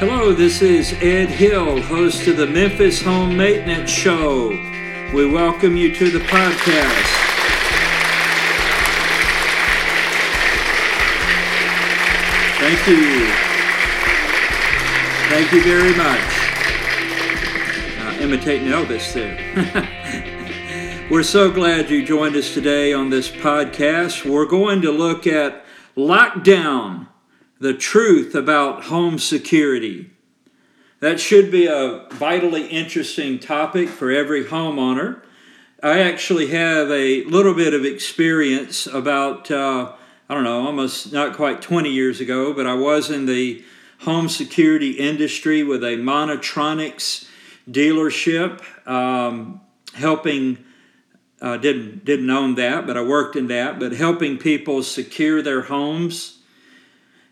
Hello, this is Ed Hill, host of the Memphis Home Maintenance Show. We welcome you to the podcast. Thank you. Thank you very much. Uh, imitating Elvis there. We're so glad you joined us today on this podcast. We're going to look at lockdown the truth about home security. That should be a vitally interesting topic for every homeowner. I actually have a little bit of experience about, uh, I don't know, almost not quite 20 years ago, but I was in the home security industry with a Monitronics dealership, um, helping. Uh, didn't didn't own that, but I worked in that. But helping people secure their homes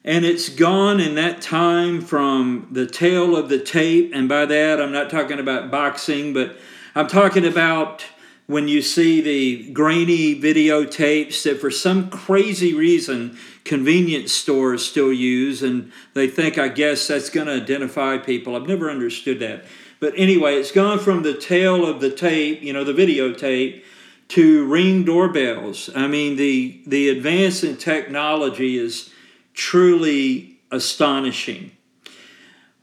and it's gone in that time from the tail of the tape. And by that, I'm not talking about boxing, but I'm talking about when you see the grainy videotapes that for some crazy reason convenience stores still use. And they think i guess that's going to identify people. I've never understood that. But anyway it's gone from the tail of the tape you know the videotape to ring doorbells. I mean the the advance in technology is truly astonishing.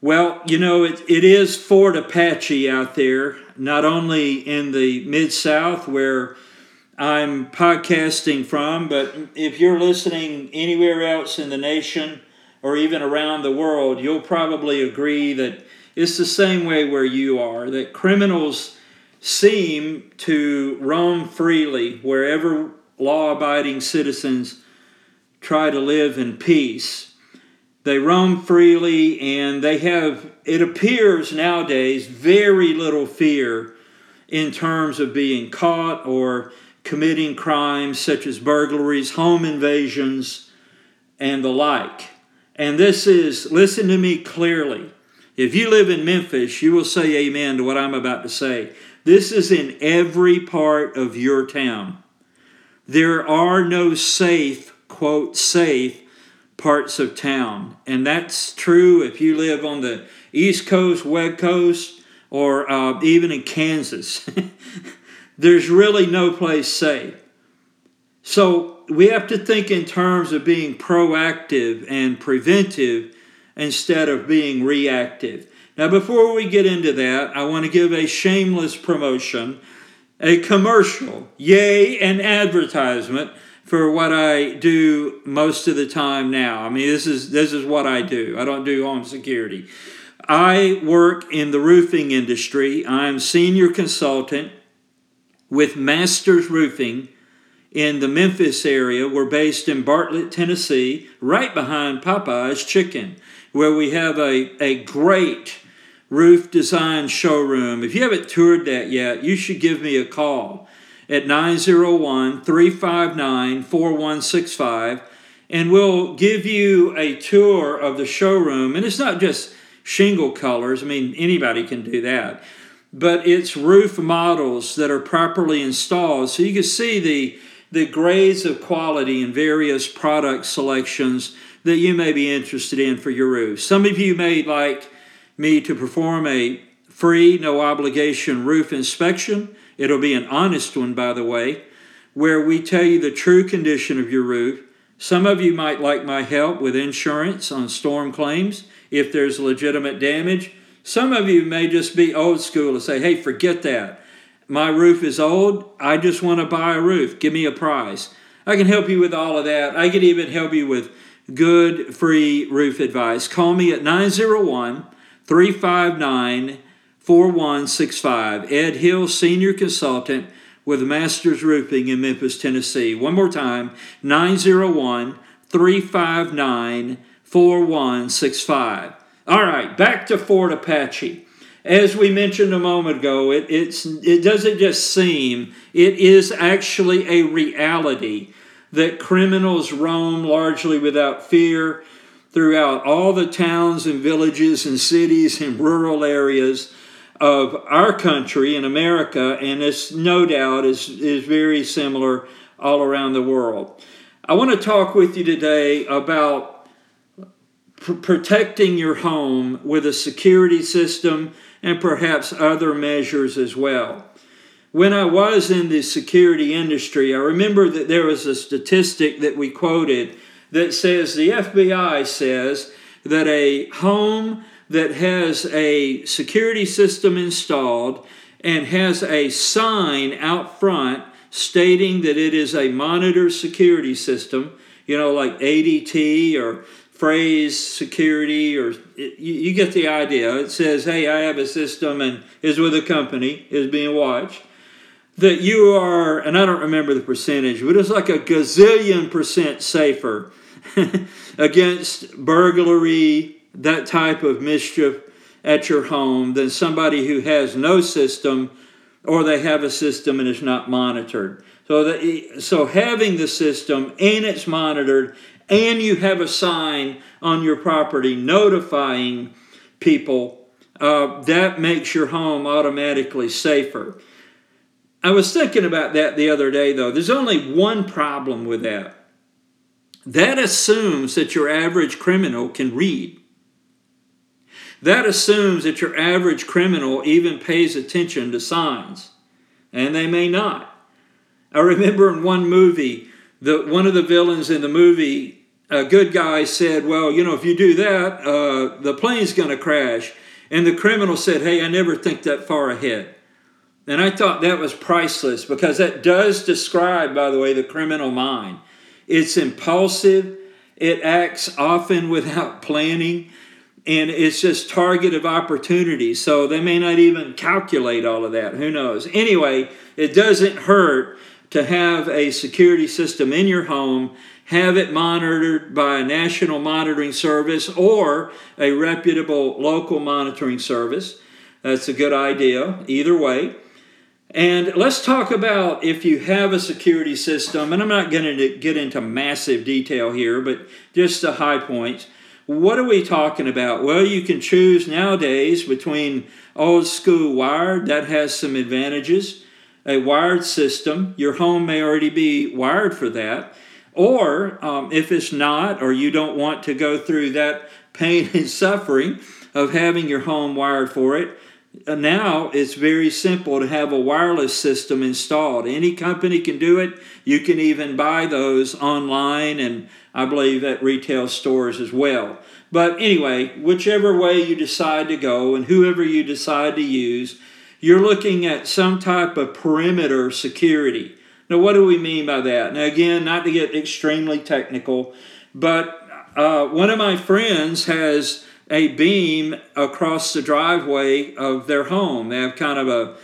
Well, you know, it, it is Fort Apache out there, not only in the Mid South where I'm podcasting from, but if you're listening anywhere else in the nation or even around the world, you'll probably agree that it's the same way where you are, that criminals seem to roam freely wherever law abiding citizens try to live in peace. They roam freely and they have, it appears nowadays, very little fear in terms of being caught or committing crimes such as burglaries, home invasions, and the like. And this is, listen to me clearly. If you live in Memphis, you will say amen to what I'm about to say. This is in every part of your town. There are no safe quote, safe parts of town. And that's true if you live on the East Coast, West Coast, or uh, even in Kansas. There's really no place safe. So we have to think in terms of being proactive and preventive instead of being reactive. Now, before we get into that, I want to give a shameless promotion, a commercial, yay, an advertisement for what I do most of the time now. I mean, this is this is what I do. I don't do home security. I work in the roofing industry. I'm senior consultant with Masters Roofing in the Memphis area. We're based in Bartlett, Tennessee, right behind Popeye's Chicken, where we have a, a great roof design showroom. If you haven't toured that yet, you should give me a call at 901 359 4165 and we'll give you a tour of the showroom. And it's not just shingle colors, I mean, anybody can do that, but it's roof models that are properly installed. So you can see the, the grades of quality and various product selections that you may be interested in for your roof. Some of you may like me to perform a free, no obligation roof inspection. It'll be an honest one, by the way, where we tell you the true condition of your roof. Some of you might like my help with insurance on storm claims if there's legitimate damage. Some of you may just be old school and say, hey, forget that. My roof is old. I just want to buy a roof. Give me a price. I can help you with all of that. I can even help you with good free roof advice. Call me at 901 359 4165. Ed Hill, Senior Consultant with Masters Roofing in Memphis, Tennessee. One more time 901 359 4165. All right, back to Fort Apache. As we mentioned a moment ago, it, it doesn't just seem, it is actually a reality that criminals roam largely without fear throughout all the towns and villages and cities and rural areas of our country in America, and it's no doubt is, is very similar all around the world. I want to talk with you today about pr- protecting your home with a security system and perhaps other measures as well. When I was in the security industry, I remember that there was a statistic that we quoted that says the FBI says that a home that has a security system installed and has a sign out front stating that it is a monitor security system, you know, like ADT or phrase security or it, you, you, get the idea. It says hey i have a system and is with a company is being watched. That you are and i don't remember the percentage but it's like a gazillion percent safer against burglary that type of mischief at your home than somebody who has no system or they have a system and it's not monitored so that so having the system and it's monitored and you have a sign on your property notifying people, uh, that makes your home automatically safer. I was thinking about that the other day, though. There's only one problem with that. That assumes that your average criminal can read. That assumes that your average criminal even pays attention to signs, and they may not. I remember in one movie, the one of the villains in the movie, a good guy said, "Well, you know, if you do that, uh, the plane's going to crash." And the criminal said, "Hey, I never think that far ahead." And I thought that was priceless because that does describe, by the way, the criminal mind. It's impulsive. It acts often without planning and it's just target of opportunity. So they may not even calculate all of that. Who knows? Anyway, it doesn't hurt to have a security system in your home, have it monitored by a national monitoring service or a reputable local monitoring service. That's a good idea, either way. And let's talk about if you have a security system, and I'm not going to get into massive detail here, but just the high points. What are we talking about? Well, you can choose nowadays between old school wired, that has some advantages a wired system. Your home may already be wired for that. Or um, if it's not, or you don't want to go through that pain and suffering of having your home wired for it, now it's very simple to have a wireless system installed. Any company can do it. You can even buy those online and I believe at retail stores as well. But anyway, whichever way you decide to go and whoever you decide to use, you're looking at some type of perimeter security. Now, what do we mean by that? Now, again, not to get extremely technical, but uh, one of my friends has a beam across the driveway of their home. They have kind of a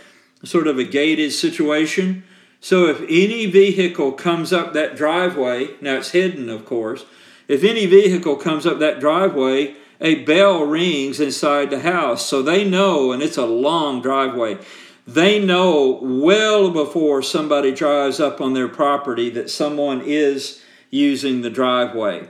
sort of a gated situation. So if any vehicle comes up that driveway, now it's hidden, of course, if any vehicle comes up that driveway, a bell rings inside the house. So they know, and it's a long driveway, they know well before somebody drives up on their property that someone is using the driveway.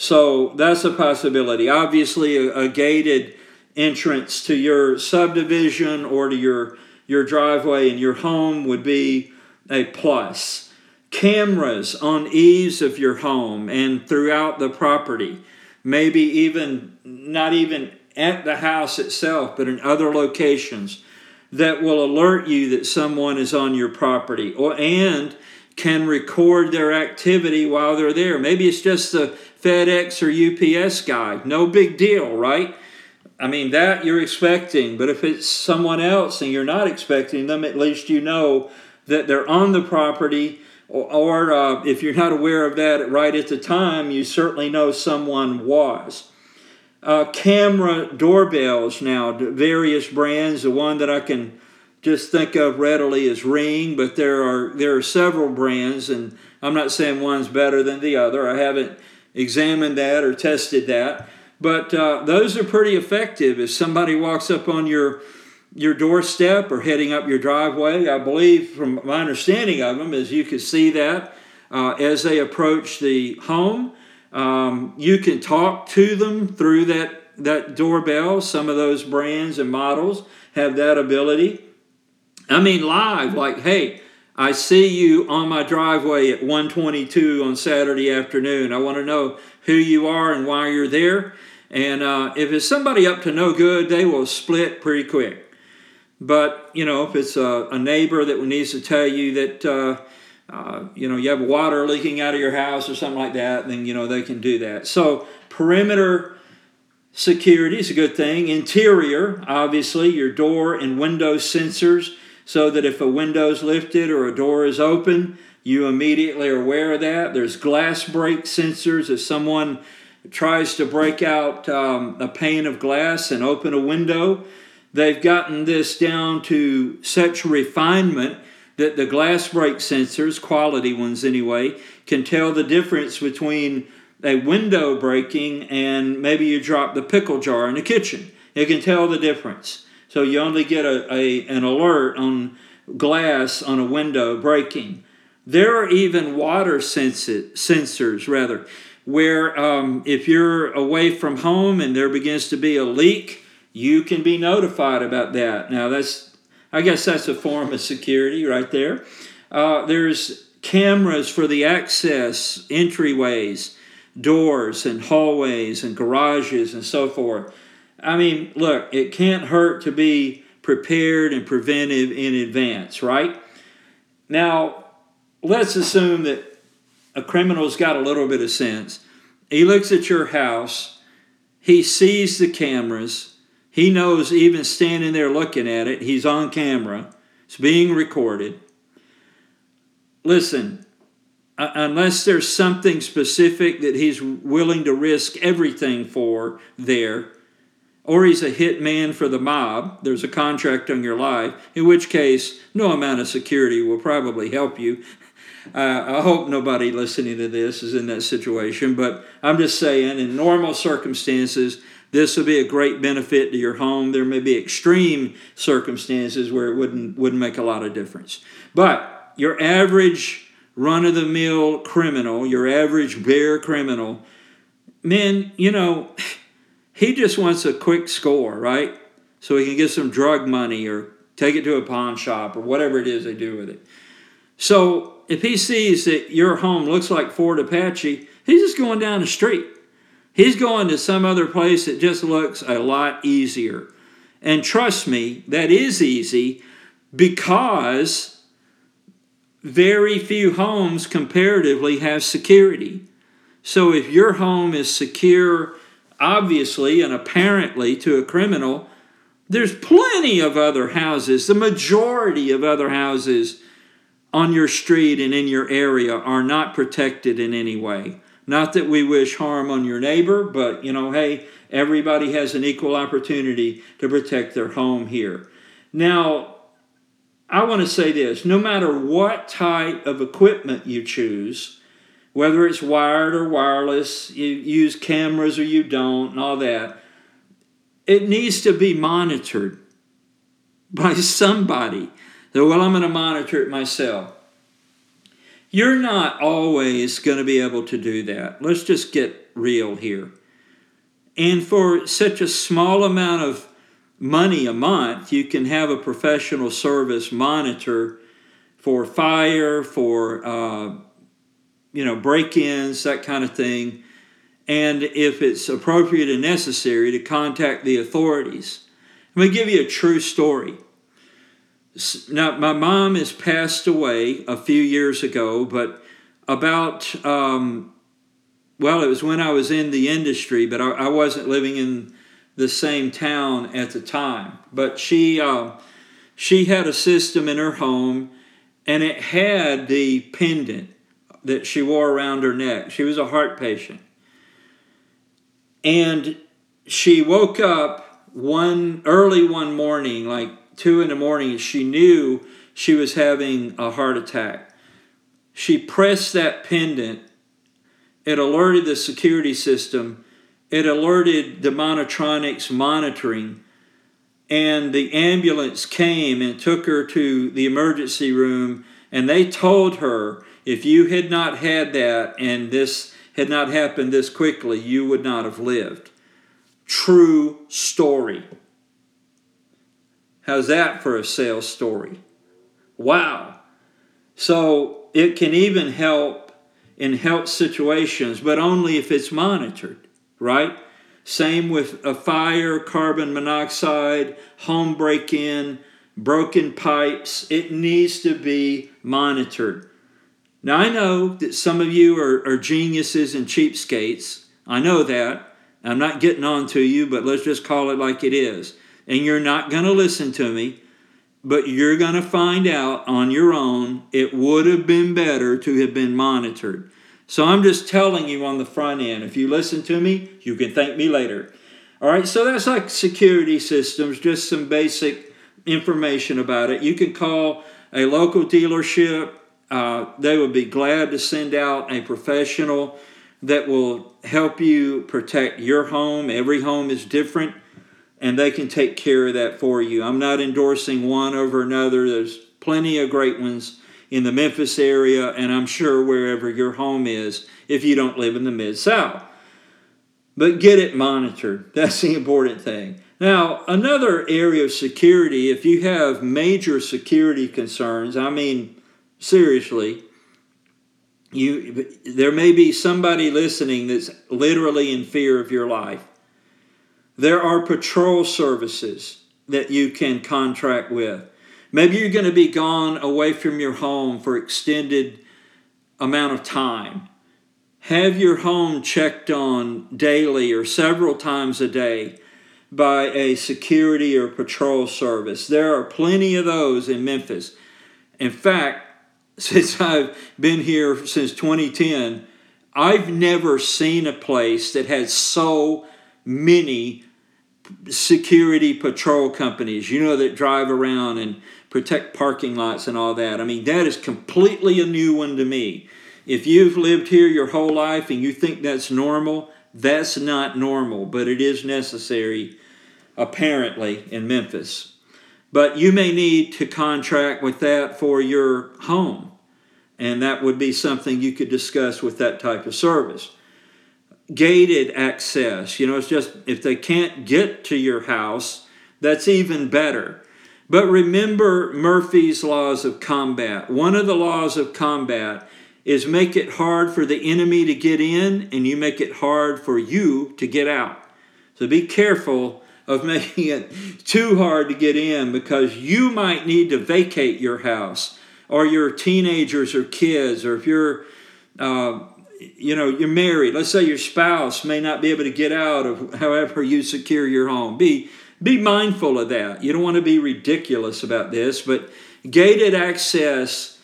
So that's a possibility. Obviously, a, a gated entrance to your subdivision or to your, your driveway and your home would be a plus. Cameras on eaves of your home and throughout the property maybe even not even at the house itself, but in other locations that will alert you that someone is on your property or and can record their activity while they're there. Maybe it's just the FedEx or UPS guy. No big deal, right? I mean, that you're expecting, but if it's someone else and you're not expecting them, at least you know that they're on the property or, uh, if you're not aware of that right at the time, you certainly know someone was. Uh, camera doorbells now, various brands. The one that I can just think of readily as Ring, but there are there are several brands, and I'm not saying one's better than the other. I haven't examined that or tested that, but uh, those are pretty effective. If somebody walks up on your your doorstep or heading up your driveway. I believe, from my understanding of them, is you can see that uh, as they approach the home. Um, you can talk to them through that that doorbell. Some of those brands and models have that ability. I mean, live, like, hey, I see you on my driveway at 122 on Saturday afternoon. I want to know who you are and why you're there. And uh, if it's somebody up to no good, they will split pretty quick. But, you know, if it's a, a neighbor that needs to tell you that, uh, uh, you know, you have water leaking out of your house or something like that, then, you know, they can do that. So, perimeter security is a good thing. Interior, obviously, your door and window sensors, so that if a window is lifted or a door is open, you immediately are aware of that. There's glass break sensors. If someone tries to break out um, a pane of glass and open a window, they've gotten this down to such refinement that the glass break sensors, quality ones anyway, can tell the difference between a window breaking and maybe you drop the pickle jar in the kitchen. It can tell the difference. So you only get a, a an alert on glass on a window breaking. There are even water sensors, rather, where um, if you're away from home and there begins to be a leak, you can be notified about that. Now, that's, I guess that's a form of security right there. Uh, there's cameras for the access entryways, doors, and hallways, and garages, and so forth. I mean, look, it can't hurt to be prepared and preventive in advance, right? Now, let's assume that a criminal's got a little bit of sense. He looks at your house, he sees the cameras, he knows even standing there looking at it, he's on camera, it's being recorded. Listen, unless there's something specific that he's willing to risk everything for there, or he's a hit man for the mob, there's a contract on your life, in which case no amount of security will probably help you. Uh, I hope nobody listening to this is in that situation, but I'm just saying, in normal circumstances, this would be a great benefit to your home. There may be extreme circumstances where it wouldn't wouldn't make a lot of difference. But your average run of the mill criminal, your average bear criminal, man, you know, he just wants a quick score, right? So he can get some drug money or take it to a pawn shop or whatever it is they do with it. So if he sees that your home looks like Fort Apache, he's just going down the street. He's going to some other place that just looks a lot easier. And trust me, that is easy because very few homes comparatively have security. So if your home is secure, obviously and apparently to a criminal, there's plenty of other houses, the majority of other houses on your street and in your area are not protected in any way. Not that we wish harm on your neighbor, but you know, hey, everybody has an equal opportunity to protect their home here. Now, I want to say this no matter what type of equipment you choose, whether it's wired or wireless, you use cameras or you don't, and all that, it needs to be monitored by somebody. So, well, I'm going to monitor it myself. You're not always going to be able to do that. Let's just get real here. And for such a small amount of money a month, you can have a professional service monitor for fire, for uh, you know break-ins, that kind of thing, and if it's appropriate and necessary, to contact the authorities. Let me give you a true story. Now, my mom has passed away a few years ago, but about, um, well, it was when I was in the industry, but I, I, wasn't living in the same town at the time. But she, uh, she had a system in her home, and it had the pendant that she wore around her neck. She was a heart patient. And she woke up one early one morning, like two in the morning, she knew she was having a heart attack. She pressed that pendant. It alerted the security system. It alerted the Monitronics monitoring. And the ambulance came and took her to the emergency room. And they told her if you had not had that and this had not happened this quickly, you would not have lived. True story. How's that for a sales story? Wow. So it can even help in health situations, but only if it's monitored, right? Same with a fire, carbon monoxide, home break in, broken pipes. It needs to be monitored. Now, I know that some of you are, are geniuses and cheapskates. I know that. I'm not getting on to you, but let's just call it like it is. And you're not going to listen to me, but you're going to find out on your own it would have been better to have been monitored. So I'm just telling you on the front end. If you listen to me, you can thank me later. All right, so that's like security systems, just some basic information about it. You can call a local dealership. Uh, they would be glad to send out a professional that will help you protect your home. Every home is different, and they can take care of that for you. I'm not endorsing one over another. There's plenty of great ones in the Memphis area, and I'm sure wherever your home is if you don't live in the Mid South. But get it monitored. That's the important thing. Now, another area of security, if you have major security concerns, I mean, seriously, you there may be somebody listening that's literally in fear of your life. There are patrol services that you can contract with. Maybe you're going to be gone away from your home for extended amount of time. Have your home checked on daily or several times a day by a security or patrol service. There are plenty of those in Memphis. In fact, since I've been here since 2010, I've never seen a place that has so many security patrol companies, you know, that drive around and protect parking lots and all that. I mean, that is completely a new one to me. If you've lived here your whole life and you think that's normal, that's not normal, but it is necessary, apparently, in Memphis. But you may need to contract with that for your home, and that would be something you could discuss with that type of service. Gated access, you know, it's just if they can't get to your house, that's even better. But remember Murphy's laws of combat. One of the laws of combat is make it hard for the enemy to get in, and you make it hard for you to get out. So be careful of making it too hard to get in because you might need to vacate your house or your teenagers or kids or if you're uh, you know you're married. Let's say your spouse may not be able to get out of however you secure your home. Be be mindful of that. You don't want to be ridiculous about this but gated access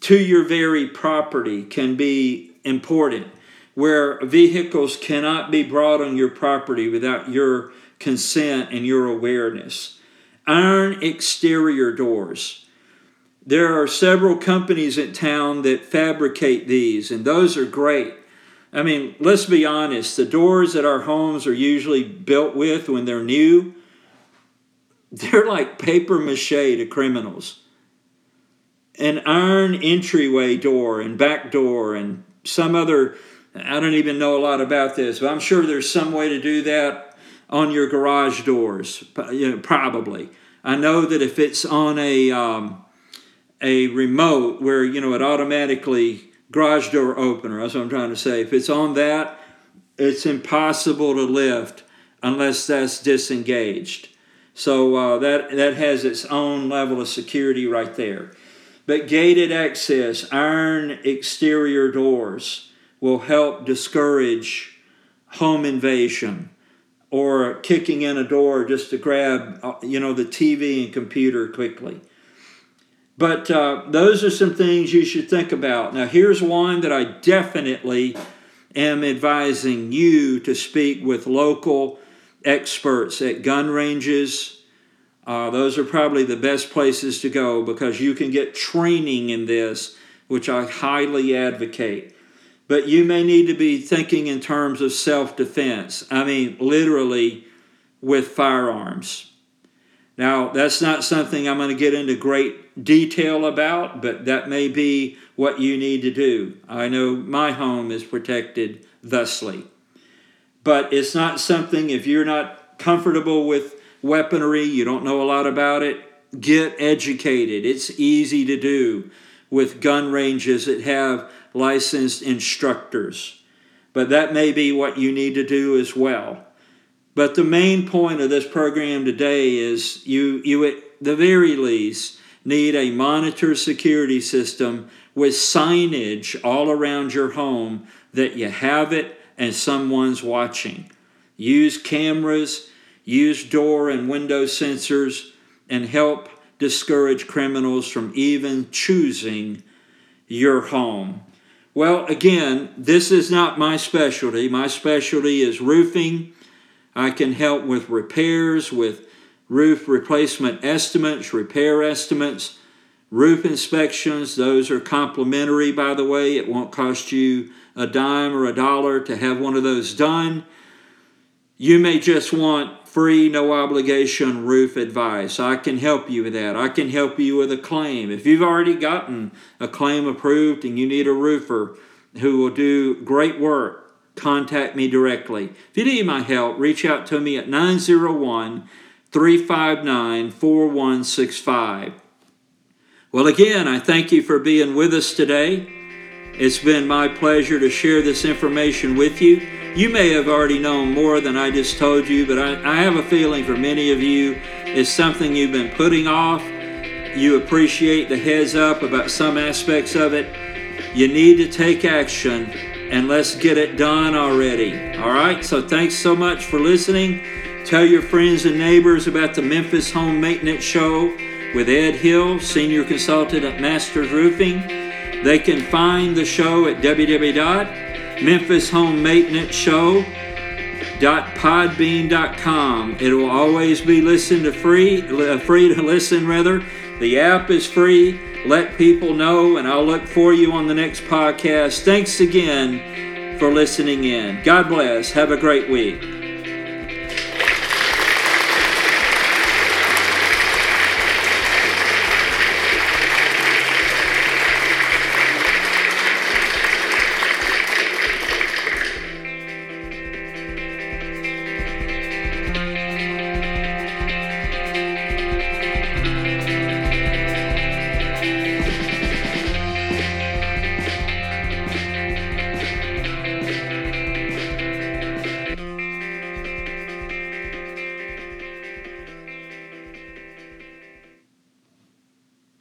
to your very property can be important where vehicles cannot be brought on your property without your consent and your awareness. Iron exterior doors. There are several companies in town that fabricate these, and those are great. I mean, let's be honest, the doors that our homes are usually built with when they're new, they're like paper mache to criminals. An iron entryway door and back door and some other, I don't even know a lot about this, but I'm sure there's some way to do that on your garage doors, you know, probably. I know that if it's on a um, a remote where you know it automatically garage door opener, that's what I'm trying to say. If it's on that, it's impossible to lift unless that's disengaged. So uh, that that has its own level of security right there. But gated access, iron exterior doors will help discourage home invasion or kicking in a door just to grab, uh, you know, the TV and computer quickly. But uh, those are some things you should think about. Now, here's one that I definitely am advising you to speak with local experts at gun ranges. Uh, those are probably the best places to go because you can get training in this, which I highly advocate but you may need to be thinking in terms of self defense. I mean, literally with firearms. Now, that's not something I'm going to get into great detail about, but that may be what you need to do. I know my home is protected thusly. But it's not something, if you're not comfortable with weaponry, you don't know a lot about it, get educated. It's easy to do with gun ranges that have licensed instructors. But that may be what you need to do as well. But the main point of this program today is you, you at the very least need a monitor security system with signage all around your home that you have it and someone's watching. Use cameras, use door and window sensors, and help discourage criminals from even choosing your home. Well, again, this is not my specialty. My specialty is roofing. I can help with repairs, with roof replacement estimates, repair estimates, roof inspections. Those are complimentary, by the way. It won't cost you a dime or a dollar to have one of those done. You may just want free, no obligation roof advice. I can help you with that. I can help you with a claim. If you've already gotten a claim approved and you need a roofer who will do great work, contact me directly. If you need my help, reach out to me at 901 359 4165. Well, again, I thank you for being with us today. It's been my pleasure to share this information with you. You may have already known more than I just told you, but I, I have a feeling for many of you it's something you've been putting off. You appreciate the heads up about some aspects of it. You need to take action and let's get it done already. All right? So thanks so much for listening. Tell your friends and neighbors about the Memphis Home Maintenance Show with Ed Hill, Senior Consultant at Masters Roofing. They can find the show at www Memphis Home Maintenance Show. Podbean.com. It will always be listened to free, uh, free to listen rather. The app is free. Let people know, and I'll look for you on the next podcast. Thanks again for listening in. God bless. Have a great week.